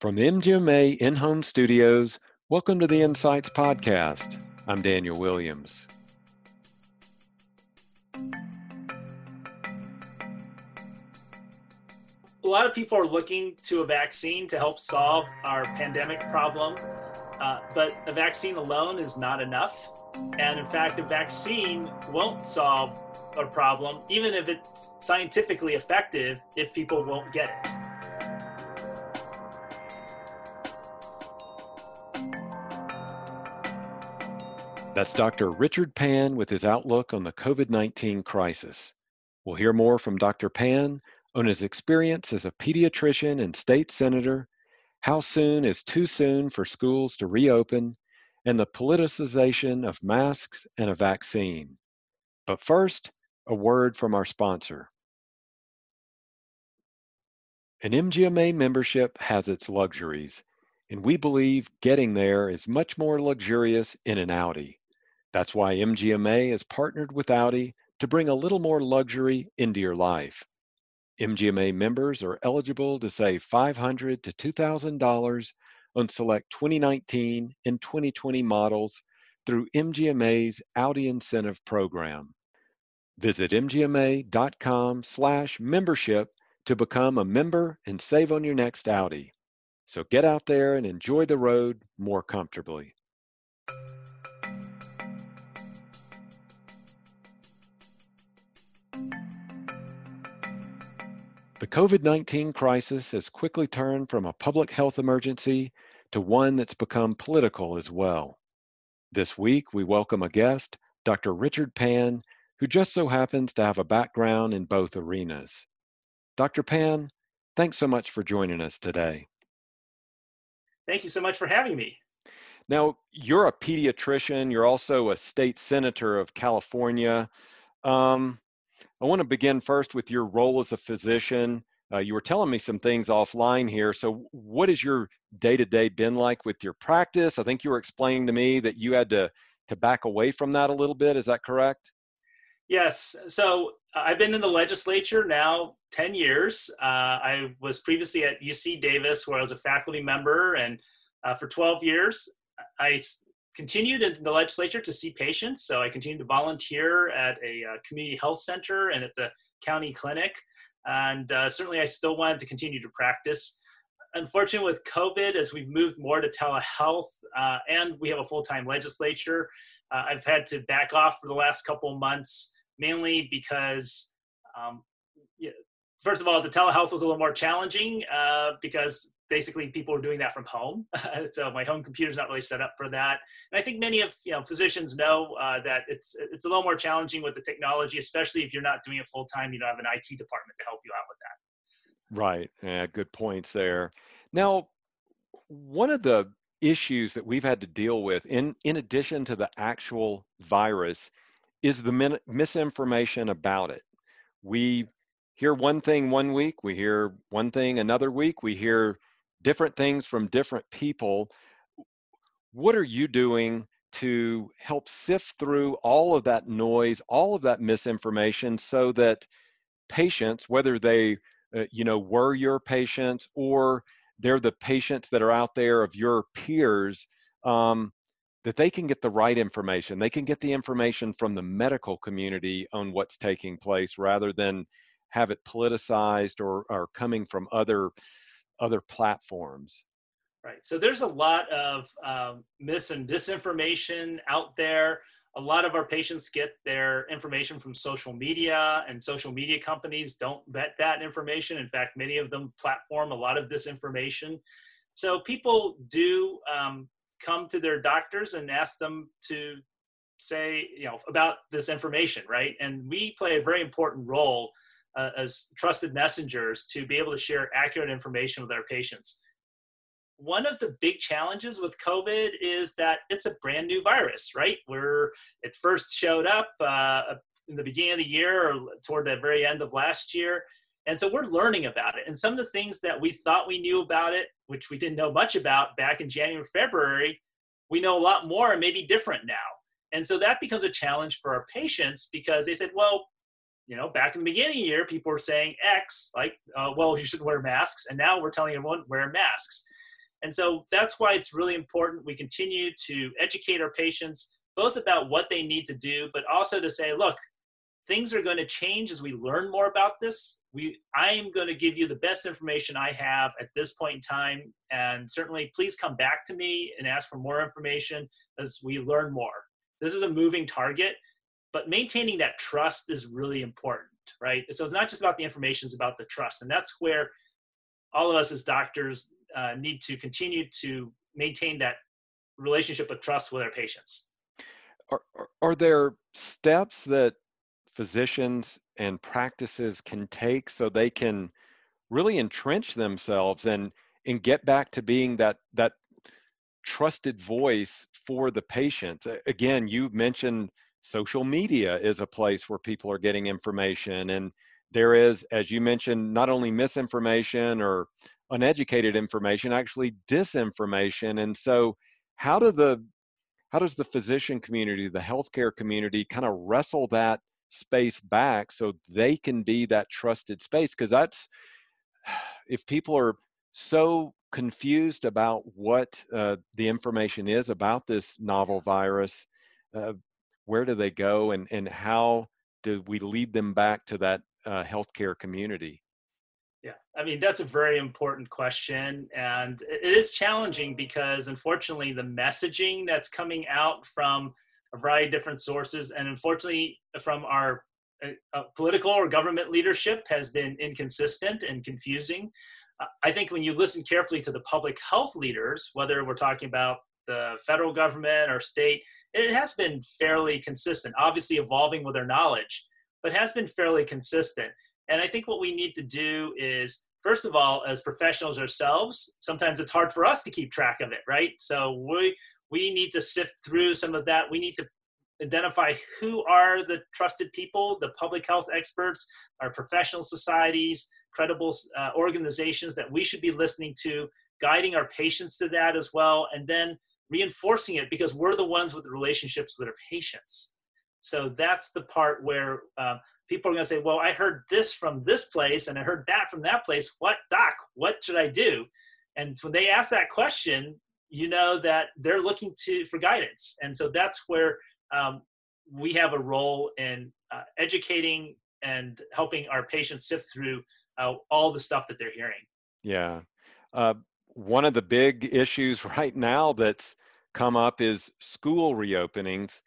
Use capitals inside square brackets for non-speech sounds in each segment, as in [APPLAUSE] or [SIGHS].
From MGMA in home studios, welcome to the Insights Podcast. I'm Daniel Williams. A lot of people are looking to a vaccine to help solve our pandemic problem, uh, but a vaccine alone is not enough. And in fact, a vaccine won't solve a problem, even if it's scientifically effective, if people won't get it. That's Dr. Richard Pan with his outlook on the COVID 19 crisis. We'll hear more from Dr. Pan on his experience as a pediatrician and state senator, how soon is too soon for schools to reopen, and the politicization of masks and a vaccine. But first, a word from our sponsor. An MGMA membership has its luxuries, and we believe getting there is much more luxurious in an Audi. That's why MGMA has partnered with Audi to bring a little more luxury into your life. MGMA members are eligible to save $500 to $2,000 on select 2019 and 2020 models through MGMA's Audi Incentive Program. Visit mgma.com slash membership to become a member and save on your next Audi. So get out there and enjoy the road more comfortably. The COVID 19 crisis has quickly turned from a public health emergency to one that's become political as well. This week, we welcome a guest, Dr. Richard Pan, who just so happens to have a background in both arenas. Dr. Pan, thanks so much for joining us today. Thank you so much for having me. Now, you're a pediatrician, you're also a state senator of California. Um, I want to begin first with your role as a physician. Uh, you were telling me some things offline here. So, what has your day to day been like with your practice? I think you were explaining to me that you had to to back away from that a little bit. Is that correct? Yes. So, I've been in the legislature now 10 years. Uh, I was previously at UC Davis, where I was a faculty member, and uh, for 12 years, I continued in the legislature to see patients. So I continued to volunteer at a uh, community health center and at the county clinic. And uh, certainly I still wanted to continue to practice. Unfortunately, with COVID, as we've moved more to telehealth uh, and we have a full time legislature, uh, I've had to back off for the last couple months, mainly because um, first of all, the telehealth was a little more challenging uh, because basically people are doing that from home. [LAUGHS] so my home computer's not really set up for that. And I think many of you know physicians know uh, that it's it's a little more challenging with the technology, especially if you're not doing it full time. You don't have an IT department to help you out with that. Right. Yeah, good points there. Now, one of the issues that we've had to deal with, in in addition to the actual virus, is the min- misinformation about it. We hear one thing one week, we hear one thing another week, we hear different things from different people. What are you doing to help sift through all of that noise, all of that misinformation so that patients, whether they uh, you know were your patients or they're the patients that are out there of your peers um, that they can get the right information they can get the information from the medical community on what's taking place rather than have it politicized or, or coming from other other platforms. Right so there's a lot of um, mis and disinformation out there. A lot of our patients get their information from social media and social media companies don't vet that information. In fact many of them platform a lot of this information. So people do um, come to their doctors and ask them to say you know about this information right? And we play a very important role uh, as trusted messengers to be able to share accurate information with our patients. One of the big challenges with COVID is that it's a brand new virus, right? Where it first showed up uh, in the beginning of the year or toward the very end of last year. And so we're learning about it. And some of the things that we thought we knew about it, which we didn't know much about back in January, February, we know a lot more and maybe different now. And so that becomes a challenge for our patients because they said, well, you know, back in the beginning of the year, people were saying X, like, uh, well, you should wear masks. And now we're telling everyone wear masks. And so that's why it's really important we continue to educate our patients both about what they need to do, but also to say, look, things are going to change as we learn more about this. We, I am going to give you the best information I have at this point in time. And certainly, please come back to me and ask for more information as we learn more. This is a moving target, but maintaining that trust is really important, right? So it's not just about the information, it's about the trust. And that's where all of us as doctors uh, need to continue to maintain that relationship of trust with our patients. Are, are, are there steps that physicians and practices can take so they can really entrench themselves and and get back to being that that trusted voice for the patient again you mentioned social media is a place where people are getting information and there is as you mentioned not only misinformation or uneducated information actually disinformation and so how do the how does the physician community the healthcare community kind of wrestle that space back so they can be that trusted space? Because that's if people are so confused about what uh, the information is about this novel virus uh, where do they go and, and how do we lead them back to that uh, healthcare community yeah i mean that's a very important question and it is challenging because unfortunately the messaging that's coming out from a variety of different sources, and unfortunately, from our uh, uh, political or government leadership has been inconsistent and confusing. Uh, I think when you listen carefully to the public health leaders, whether we're talking about the federal government or state, it has been fairly consistent, obviously evolving with their knowledge, but has been fairly consistent. And I think what we need to do is, first of all, as professionals ourselves, sometimes it's hard for us to keep track of it, right? So we we need to sift through some of that. We need to identify who are the trusted people, the public health experts, our professional societies, credible uh, organizations that we should be listening to, guiding our patients to that as well, and then reinforcing it because we're the ones with the relationships with our patients. So that's the part where uh, people are going to say, Well, I heard this from this place and I heard that from that place. What, doc, what should I do? And when they ask that question, you know that they're looking to for guidance and so that's where um, we have a role in uh, educating and helping our patients sift through uh, all the stuff that they're hearing yeah uh, one of the big issues [LAUGHS] right now that's come up is school reopenings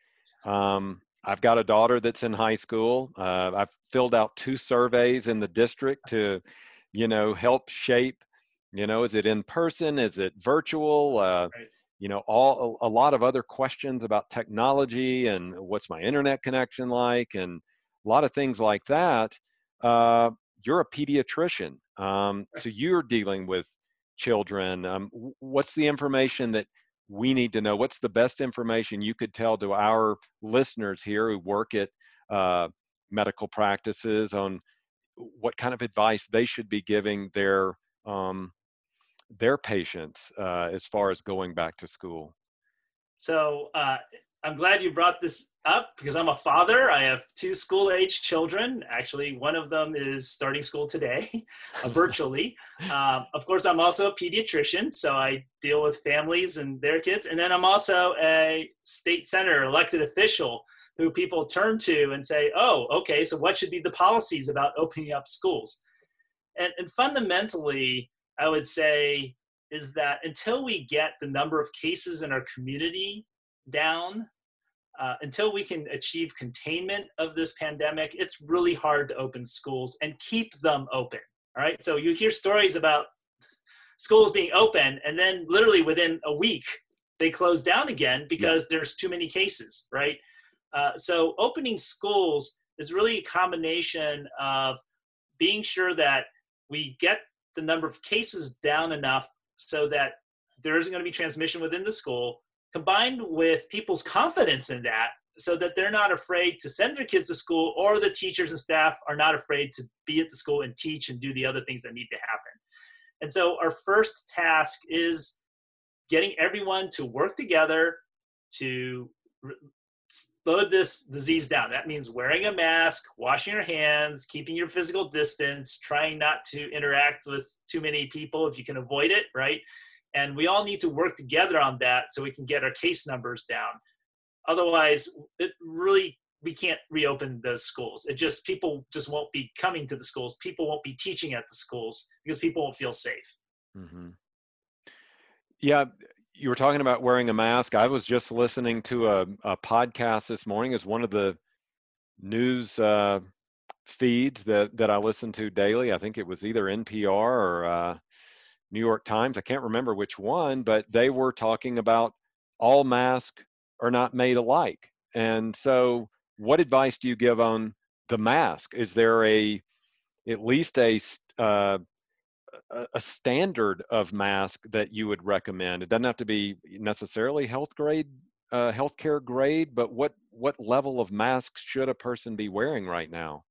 um, i've got a daughter that's in high school uh, i've filled out two surveys in the district to you know help shape you know, is it in person? Is it virtual? Uh, right. You know, all a, a lot of other questions about technology and what's my internet connection like, and a lot of things like that. Uh, you're a pediatrician, um, so you're dealing with children. Um, what's the information that we need to know? What's the best information you could tell to our listeners here who work at uh, medical practices on what kind of advice they should be giving their um, their patients uh, as far as going back to school? So uh, I'm glad you brought this up because I'm a father. I have two school age children. Actually, one of them is starting school today, [LAUGHS] uh, virtually. [LAUGHS] Um, of course, I'm also a pediatrician, so I deal with families and their kids. And then I'm also a state senator, elected official who people turn to and say, oh, okay, so what should be the policies about opening up schools? And, and fundamentally, I would say is that until we get the number of cases in our community down, uh, until we can achieve containment of this pandemic, it's really hard to open schools and keep them open. All right. So you hear stories about [LAUGHS] schools being open, and then literally within a week, they close down again because yeah. there's too many cases, right? Uh, so opening schools is really a combination of being sure that we get the number of cases down enough so that there isn't going to be transmission within the school, combined with people's confidence in that, so that they're not afraid to send their kids to school, or the teachers and staff are not afraid to be at the school and teach and do the other things that need to happen. And so, our first task is getting everyone to work together to slow this disease down. That means wearing a mask, washing your hands, keeping your physical distance, trying not to interact with too many people if you can avoid it, right? And we all need to work together on that so we can get our case numbers down. Otherwise, it really we can't reopen those schools. It just people just won't be coming to the schools. People won't be teaching at the schools because people won't feel safe. Mm-hmm. Yeah, you were talking about wearing a mask. I was just listening to a, a podcast this morning as one of the news uh, feeds that that I listen to daily. I think it was either NPR or uh, New York Times. I can't remember which one, but they were talking about all masks are not made alike. And so, what advice do you give on the mask? Is there a at least a uh, a standard of mask that you would recommend? It doesn't have to be necessarily health grade, uh, healthcare grade, but what what level of masks should a person be wearing right now?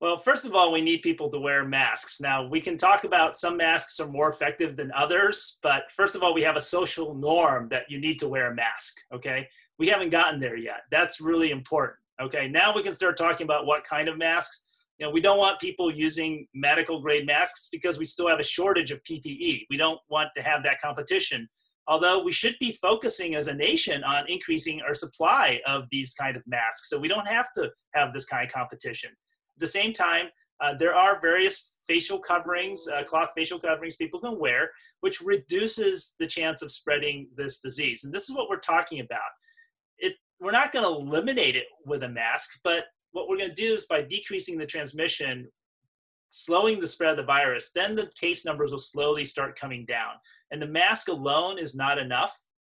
Well, first of all, we need people to wear masks. Now, we can talk about some masks are more effective than others, but first of all, we have a social norm that you need to wear a mask, okay? We haven't gotten there yet. That's really important, okay? Now we can start talking about what kind of masks you know, we don't want people using medical grade masks because we still have a shortage of PPE. We don't want to have that competition. Although we should be focusing as a nation on increasing our supply of these kind of masks, so we don't have to have this kind of competition. At the same time, uh, there are various facial coverings, uh, cloth facial coverings people can wear, which reduces the chance of spreading this disease. And this is what we're talking about. It, we're not going to eliminate it with a mask, but what we're going to do is by decreasing the transmission, slowing the spread of the virus, then the case numbers will slowly start coming down. And the mask alone is not enough.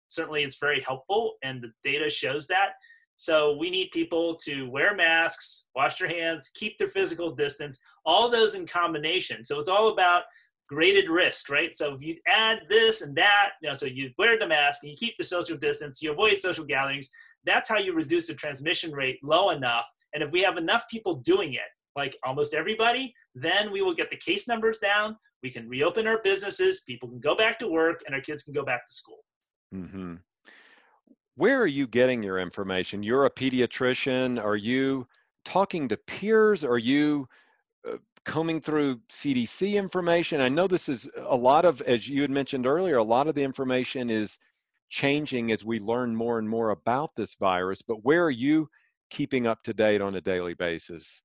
Certainly, it's very helpful, and the data shows that. So, we need people to wear masks, wash their hands, keep their physical distance, all those in combination. So, it's all about graded risk, right? So, if you add this and that, you know, so you wear the mask and you keep the social distance, you avoid social gatherings, that's how you reduce the transmission rate low enough and if we have enough people doing it, like almost everybody, then we will get the case numbers down. We can reopen our businesses, people can go back to work, and our kids can go back to school. Mm-hmm. Where are you getting your information? You're a pediatrician. Are you talking to peers? Are you uh, combing through CDC information? I know this is a lot of, as you had mentioned earlier, a lot of the information is changing as we learn more and more about this virus. But where are you keeping up to date on a daily basis?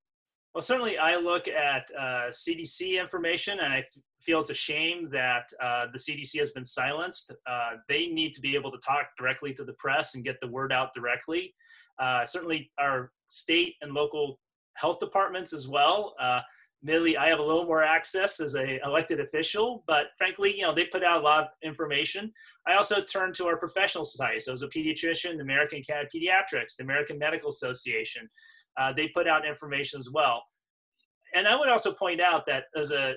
Well, certainly I look at uh, CDC information and I feel it's a shame that uh, the CDC has been silenced. Uh, they need to be able to talk directly to the press and get the word out directly. Uh, certainly, our state and local health departments as well. Uh, Admittedly, I have a little more access as a elected official, but frankly, you know, they put out a lot of information. I also turn to our professional society. So as a pediatrician, the American Academy of Pediatrics, the American Medical Association, uh, they put out information as well. And I would also point out that as a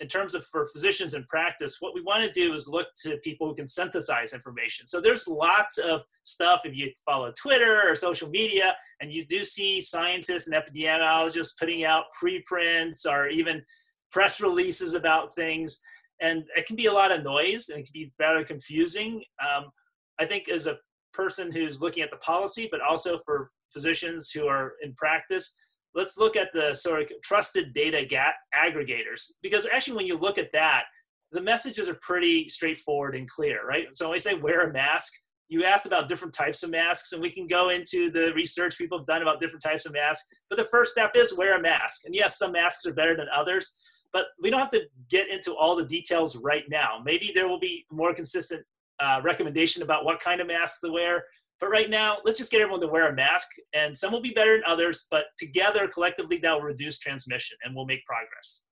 in terms of for physicians in practice, what we want to do is look to people who can synthesize information. So there's lots of stuff if you follow Twitter or social media, and you do see scientists and epidemiologists putting out preprints or even press releases about things. And it can be a lot of noise and it can be rather confusing. Um, I think as a person who's looking at the policy, but also for physicians who are in practice, let's look at the sort of trusted data aggregators. Because actually when you look at that the messages are pretty straightforward and clear right? So when i say wear a mask you asked about different types of masks and we can go into the research people have done about different types of masks. But the first step is wear a mask. And yes some masks are better than others but we don't have to get into all the details right now. Maybe there will be more consistent uh, recommendation about what kind of mask to wear but right now, let's just get everyone to wear a mask, and some will be better than others, but together, collectively, that will reduce transmission and we'll make progress.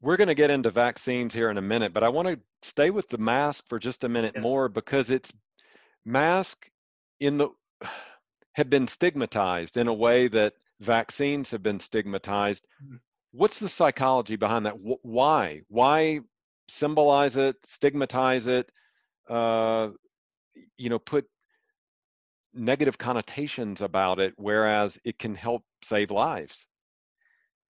We're going to get into vaccines here in a minute, but I want to stay with the mask for just a minute yes. more because it's mask in the [SIGHS] have been stigmatized in a way that vaccines have been stigmatized. Mm-hmm. What's the psychology behind that? Why? Why symbolize it, stigmatize it, uh, you know, put negative connotations about it, whereas it can help save lives.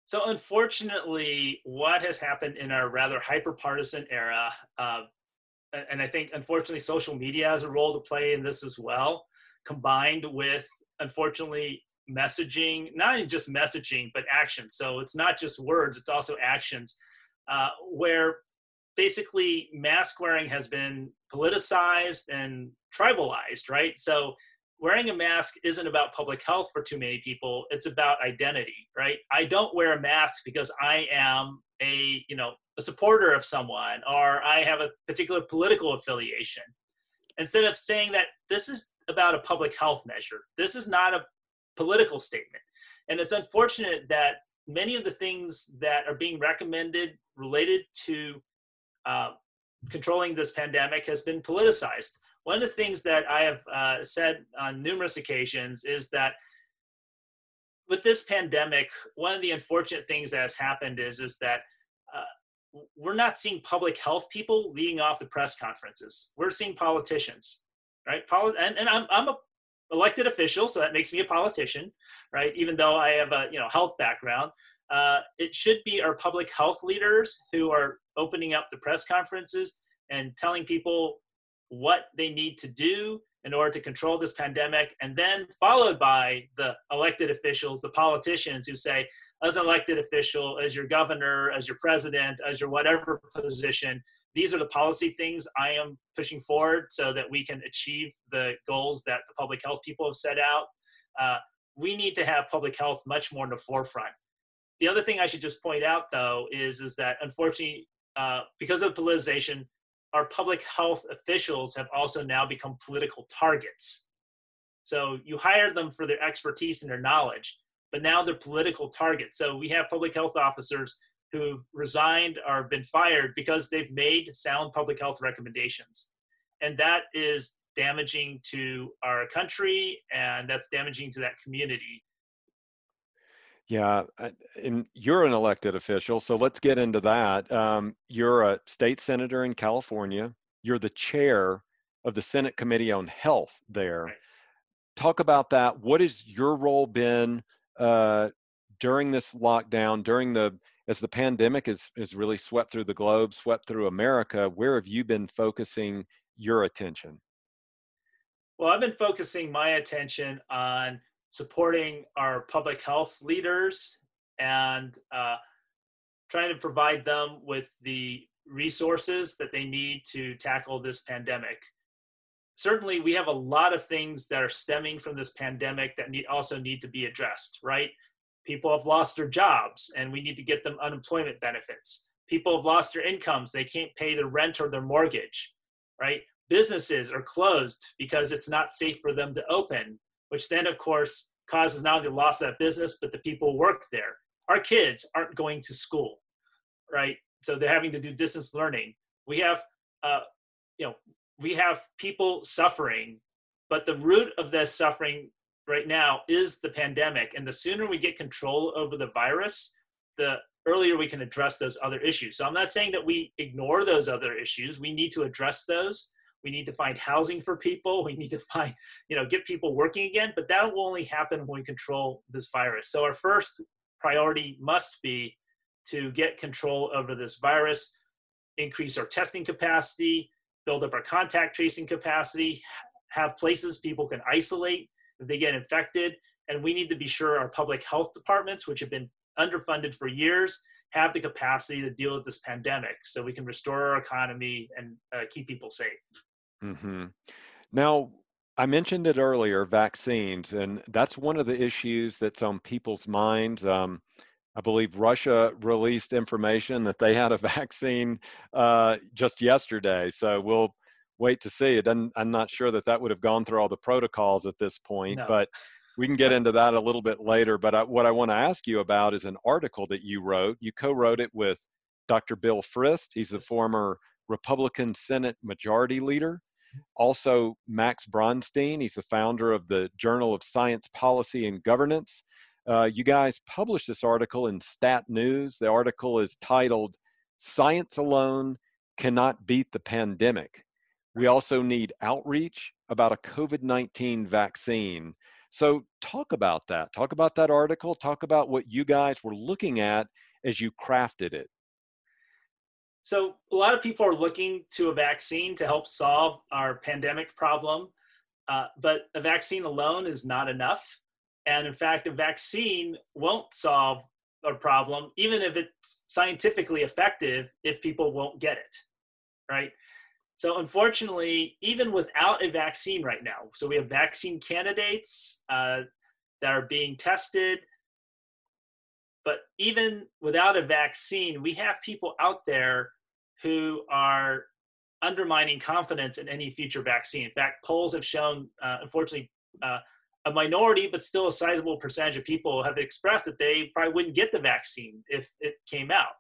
So, unfortunately, what has happened in our rather hyper partisan era, uh, and I think unfortunately social media has a role to play in this as well, combined with unfortunately messaging, not just messaging, but action. So, it's not just words, it's also actions, uh, where basically mask wearing has been politicized and tribalized, right? So wearing a mask isn't about public health for too many people. It's about identity, right? I don't wear a mask because I am a, you know, a supporter of someone or I have a particular political affiliation. Instead of saying that this is about a public health measure, this is not a political statement. And it's unfortunate that many of the things that are being recommended related to uh, controlling this pandemic has been politicized. One of the things that I have uh, said on numerous occasions is that with this pandemic, one of the unfortunate things that has happened is is that uh, we're not seeing public health people leading off the press conferences. We're seeing politicians, right? Poli- and, and I'm, I'm a elected official, so that makes me a politician, right? Even though I have a you know health background, uh, it should be our public health leaders who are opening up the press conferences and telling people what they need to do in order to control this pandemic, and then followed by the elected officials, the politicians who say, as an elected official, as your governor, as your president, as your whatever position, these are the policy things I am pushing forward so that we can achieve the goals that the public health people have set out. Uh, we need to have public health much more in the forefront. The other thing I should just point out, though, is is that unfortunately, uh, because of politicization, our public health officials have also now become political targets. So you hire them for their expertise and their knowledge, but now they're political targets. So we have public health officers who've resigned or been fired because they've made sound public health recommendations. And that is damaging to our country and that's damaging to that community. Yeah, and you're an elected official, so let's get into that. Um, you're a state senator in California. You're the chair of the Senate Committee on Health there. Right. Talk about that. What has your role been uh, during this lockdown, during the as the pandemic has, has really swept through the globe, swept through America, where have you been focusing your attention? Well, I've been focusing my attention on supporting our public health leaders and uh, trying to provide them with the resources that they need to tackle this pandemic. Certainly, we have a lot of things that are stemming from this pandemic that need, also need to be addressed, right? People have lost their jobs and we need to get them unemployment benefits. People have lost their incomes, they can't pay their rent or their mortgage, right? Businesses are closed because it's not safe for them to open, which then, of course, causes not only the loss of that business, but the people work there. Our kids aren't going to school, right? So they're having to do distance learning. We have, uh, you know, we have people suffering, but the root of that suffering right now is the pandemic. And the sooner we get control over the virus, the earlier we can address those other issues. So I'm not saying that we ignore those other issues. We need to address those. We need to find housing for people. We need to [LAUGHS] find, you know, get people working again. But that will only happen when we control this virus. So our first priority must be to get control over this virus, increase our testing capacity, build up our contact tracing capacity, have places people can isolate if they get infected. And we need to be sure our public health departments, which have been underfunded for years, have the capacity to deal with this pandemic so we can restore our economy and uh, keep people safe. Mm-hmm. Now, I mentioned it earlier vaccines, and that's one of the issues that's on people's minds. Um, I believe Russia released information that they had a [LAUGHS] vaccine uh, just yesterday. So we'll wait to see. It I'm not sure that that would have gone through all the protocols at this point, no. but we can get into that a little bit later. But I, what I want to ask you about is an article that you wrote. You co-wrote it with Dr. Bill Frist. He's the former Republican Senate Majority Leader. Also, Max Bronstein. He's the founder of the Journal of Science Policy and Governance. Uh, you guys published this article in Stat News. The article is titled "Science Alone Cannot Beat the Pandemic." We also need outreach about a COVID 19 vaccine. So, talk about that. Talk about that article. Talk about what you guys were looking at as you crafted it. So, a lot of people are looking to a vaccine to help solve our pandemic problem, uh, but a vaccine alone is not enough. And in fact, a vaccine won't solve a problem, even if it's scientifically effective, if people won't get it right? So unfortunately, even without a vaccine right now, so we have vaccine candidates uh, that are being tested, but even without a vaccine, we have people out there who are undermining confidence in any future vaccine. In fact, polls have shown, uh, unfortunately, uh, a minority, but still a sizable percentage of people have expressed that they probably wouldn't get the vaccine if it came out.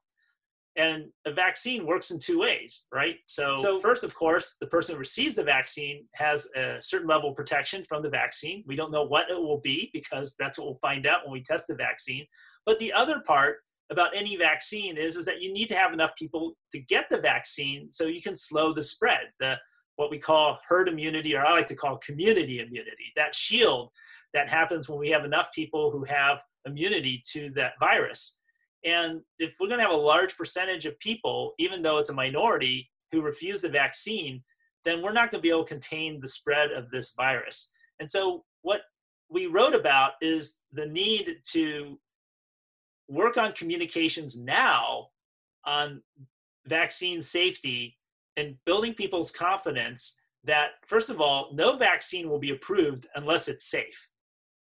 And a vaccine works in two ways, right? So, so first, of course, the person who receives the vaccine has a certain level of protection from the vaccine. We don't know what it will be because that's what we'll find out when we test the vaccine. But the other part about any vaccine is, is that you need to have enough people to get the vaccine so you can slow the spread. The what we call herd immunity, or I like to call community immunity, that shield that happens when we have enough people who have immunity to that virus. And if we're going to have a large percentage of people, even though it's a minority, who refuse the vaccine, then we're not going to be able to contain the spread of this virus. And so, what we wrote about is the need to work on communications now on vaccine safety and building people's confidence that first of all no vaccine will be approved unless it's safe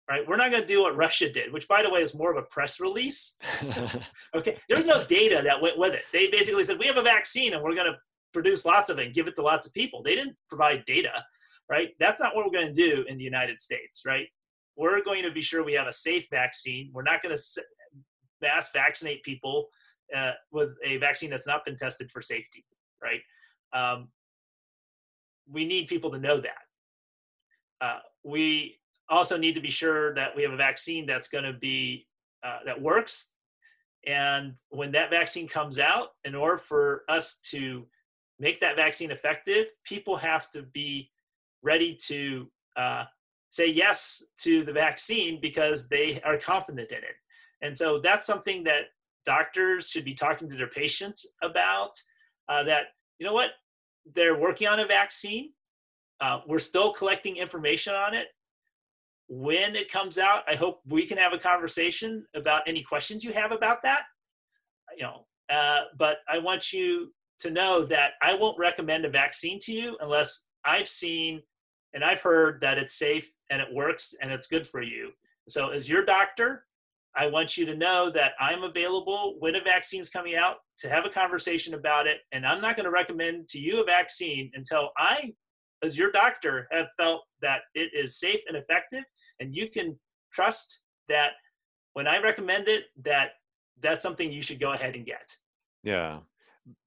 right? We're not going to do what russia did which by the way is more of a press release. [LAUGHS] Okay? There's no data that went with it. They basically said we have a vaccine and we're going to produce lots of it and give it to lots of people. They didn't provide data right? That's not what we're going to do in the united states right? We're going to be sure we have a safe vaccine. We're not going to mass vaccinate people uh, with a vaccine that's not been tested for safety right um, we need people to know that. Uh, we also need to be sure that we have a vaccine that's going to be uh, that works. And when that vaccine comes out, in order for us to make that vaccine effective, people have to be ready to uh, say yes to the vaccine because they are confident in it. And so that's something that doctors should be talking to their patients about. Uh, that you know what they're working on a vaccine. Uh, we're still collecting information on it. When it comes out, I hope we can have a conversation about any questions you have about that. You know, uh, but I want you to know that I won't recommend a vaccine to you unless I've seen and I've heard that it's safe and it works and it's good for you. So, as your doctor, I want you to know that I'm available when a vaccine is coming out to have a conversation about it. And I'm not going to recommend to you a vaccine until I, as your doctor, have felt that it is safe and effective. And you can trust that when I recommend it, that that's something you should go ahead and get. Yeah.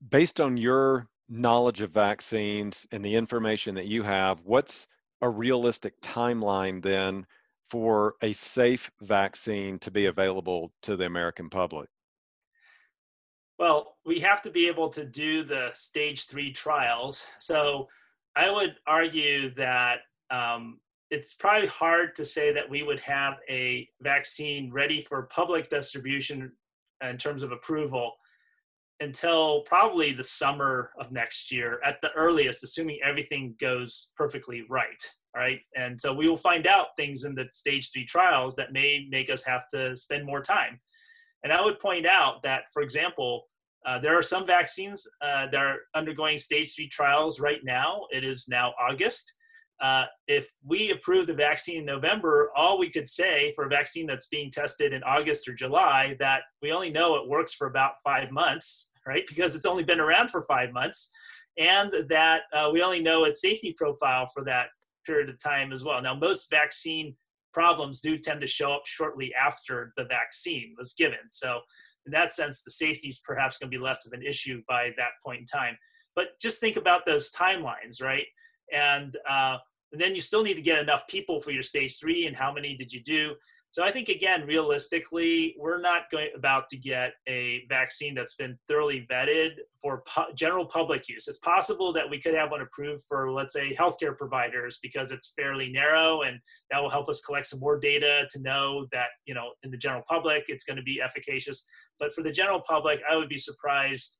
Based on your knowledge of vaccines and the information that you have, what's a realistic timeline then for a safe vaccine to be available to the American public? Well, we have to be able to do the stage three trials. So I would argue that um, it's probably hard to say that we would have a vaccine ready for public distribution in terms of approval until probably the summer of next year at the earliest, assuming everything goes perfectly right right? And so we will find out things in the stage three trials that may make us have to spend more time. And I would point out that, for example, uh, there are some vaccines uh, that are undergoing stage three trials right now. It is now August. Uh, if we approve the vaccine in November, all we could say for a vaccine that's being tested in August or July that we only know it works for about five months, [LAUGHS] right? Because it's only been around for five months, and that uh, we only know its safety profile for that period of time as well. Now, most vaccine problems do tend to show up shortly after the vaccine was given. So, in that sense, the safety is perhaps going to be less of an issue by that point in time. But just think about those timelines, right? And, uh, and then you still need to get enough people for your stage three, and how many did you do? So I think again, realistically, we're not going about to get a vaccine that's been thoroughly vetted for pu- general public use. It's possible that we could have one approved for, let's say, healthcare providers because it's fairly narrow, and that will help us collect some more data to know that you know in the general public it's going to be efficacious. But for the general public, I would be surprised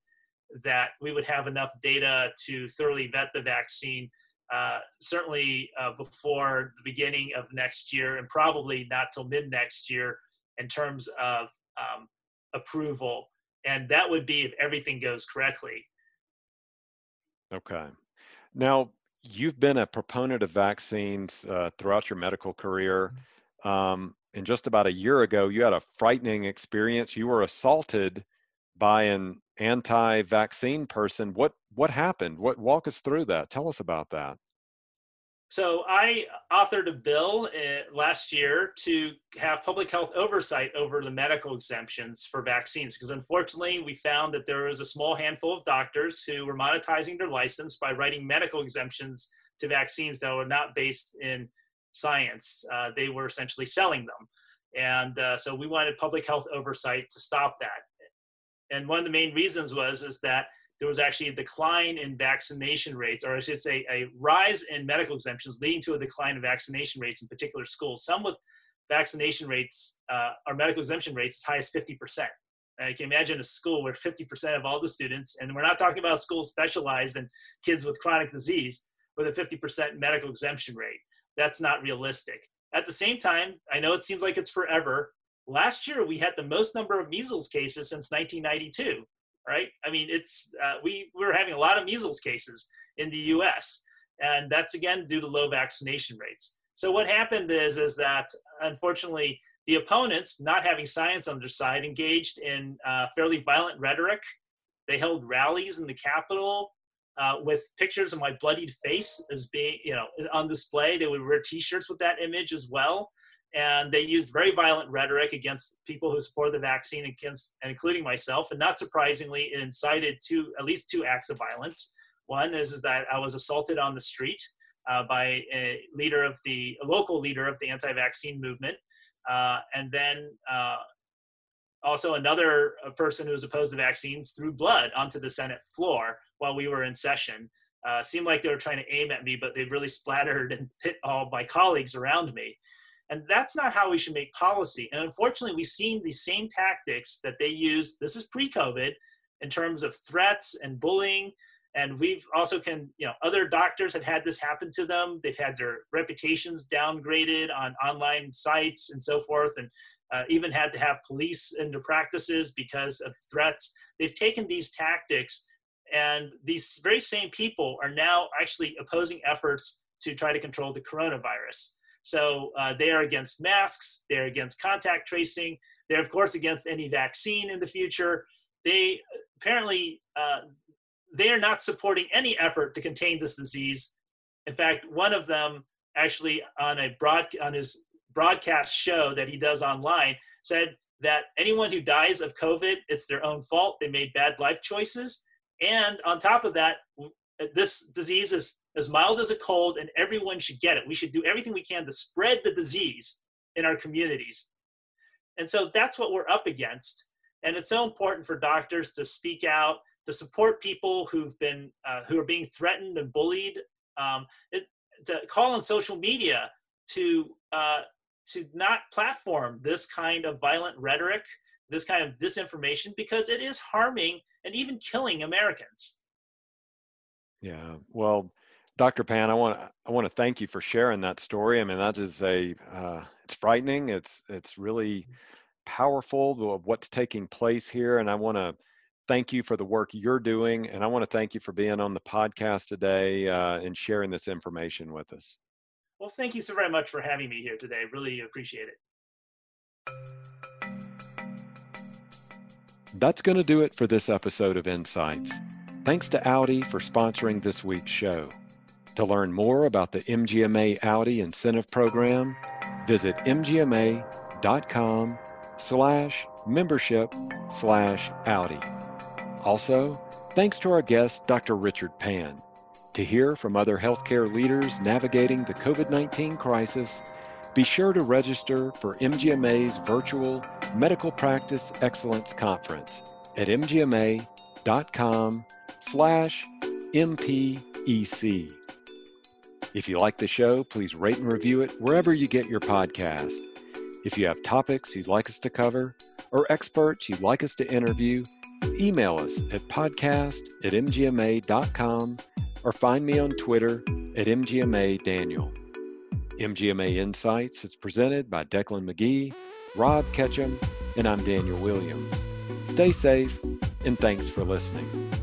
that we would have enough data to thoroughly vet the vaccine uh, certainly uh, before the beginning of next year, and probably not till mid next year in terms of um, approval. And that would be if everything goes correctly. Okay. Now, you've been a proponent of vaccines uh, throughout your medical career. Um, and just about a year ago, you had a frightening experience. You were assaulted by an anti-vaccine person. What what happened? What walk us through that? Tell us about that. So I authored a bill uh, last year to have public health oversight over the medical exemptions for vaccines because unfortunately we found that there was a small handful of doctors who were monetizing their license by writing medical exemptions to vaccines that were not based in science. Uh, they were essentially selling them. And uh, so we wanted public health oversight to stop that. And one of the main reasons was is that there was actually a decline in vaccination rates, or I should say, a rise in medical exemptions, leading to a decline in vaccination rates in particular schools. Some with vaccination rates uh, or medical exemption rates as high as 50%. I can imagine a school where 50% of all the students, and we're not talking about schools specialized in kids with chronic disease, with a 50% medical exemption rate. That's not realistic. At the same time, I know it seems like it's forever. Last year, we had the most number of measles cases since 1992 right? I mean, it's uh, we we're having a lot of measles cases in the U.S. and that's again due to low vaccination rates. So what happened is is that unfortunately the opponents, not having science on their side, engaged in uh, fairly violent rhetoric. They held rallies in the Capitol uh, with pictures of my bloodied face as being, you know, on display. They would wear T-shirts with that image as well and they used very violent rhetoric against people who support the vaccine, against, and including myself. And not surprisingly, it incited two, at least two acts of violence. One is, is that I was assaulted on the street uh, by a leader of the local leader of the anti-vaccine movement, uh, and then uh, also another person who was opposed to vaccines threw blood onto the Senate floor while we were in session. Uh, seemed like they were trying to aim at me, but they really splattered and hit all my colleagues around me. And that's not how we should make policy. And unfortunately, we've seen the same tactics that they use. This is pre COVID in terms of threats and bullying. And we've also can, you know, other doctors have had this happen to them. They've had their reputations downgraded on online sites and so forth, and uh, even had to have police into practices because of threats. They've taken these tactics, and these very same people are now actually opposing efforts to try to control the coronavirus. So uh, they are against masks, they're against contact tracing, they're, of course, against any vaccine in the future. They apparently, uh, they are not supporting any effort to contain this disease. In fact, one of them actually on a broad on his broadcast show that he does online said that anyone who dies of COVID, it's their own fault. They made bad life choices. And on top of that, this disease is as mild as a cold, and everyone should get it. We should do everything we can to spread the disease in our communities. And so that's what we're up against. And it's so important for doctors to speak out, to support people who've been, uh, who are being threatened and bullied, um, it, to call on social media to, uh, to not platform this kind of violent rhetoric, this kind of disinformation, because it is harming and even killing Americans. Yeah, well, Dr. Pan, I want I want to thank you for sharing that story. I mean, that is a uh, it's frightening. It's it's really powerful of what's taking place here, and I want to thank you for the work you're doing, and I want to thank you for being on the podcast today uh, and sharing this information with us. Well, thank you so very much for having me here today. Really appreciate it. That's going to do it for this episode of Insights. Thanks to Audi for sponsoring this week's show. To learn more about the MGMA Audi incentive program, visit mgma.com slash membership slash Audi. Also, thanks to our guest, Dr. Richard Pan. To hear from other healthcare leaders navigating the COVID-19 crisis, be sure to register for MGMA's virtual Medical Practice Excellence Conference at mgma.com slash MPEC. If you like the show, please rate and review it wherever you get your podcast. If you have topics you'd like us to cover or experts you'd like us to interview, email us at podcast at mgma.com or find me on Twitter at mgma daniel. MGMA Insights is presented by Decklan McGee, Rob Ketcham, and I'm Daniel Williams. Stay safe and thanks for listening.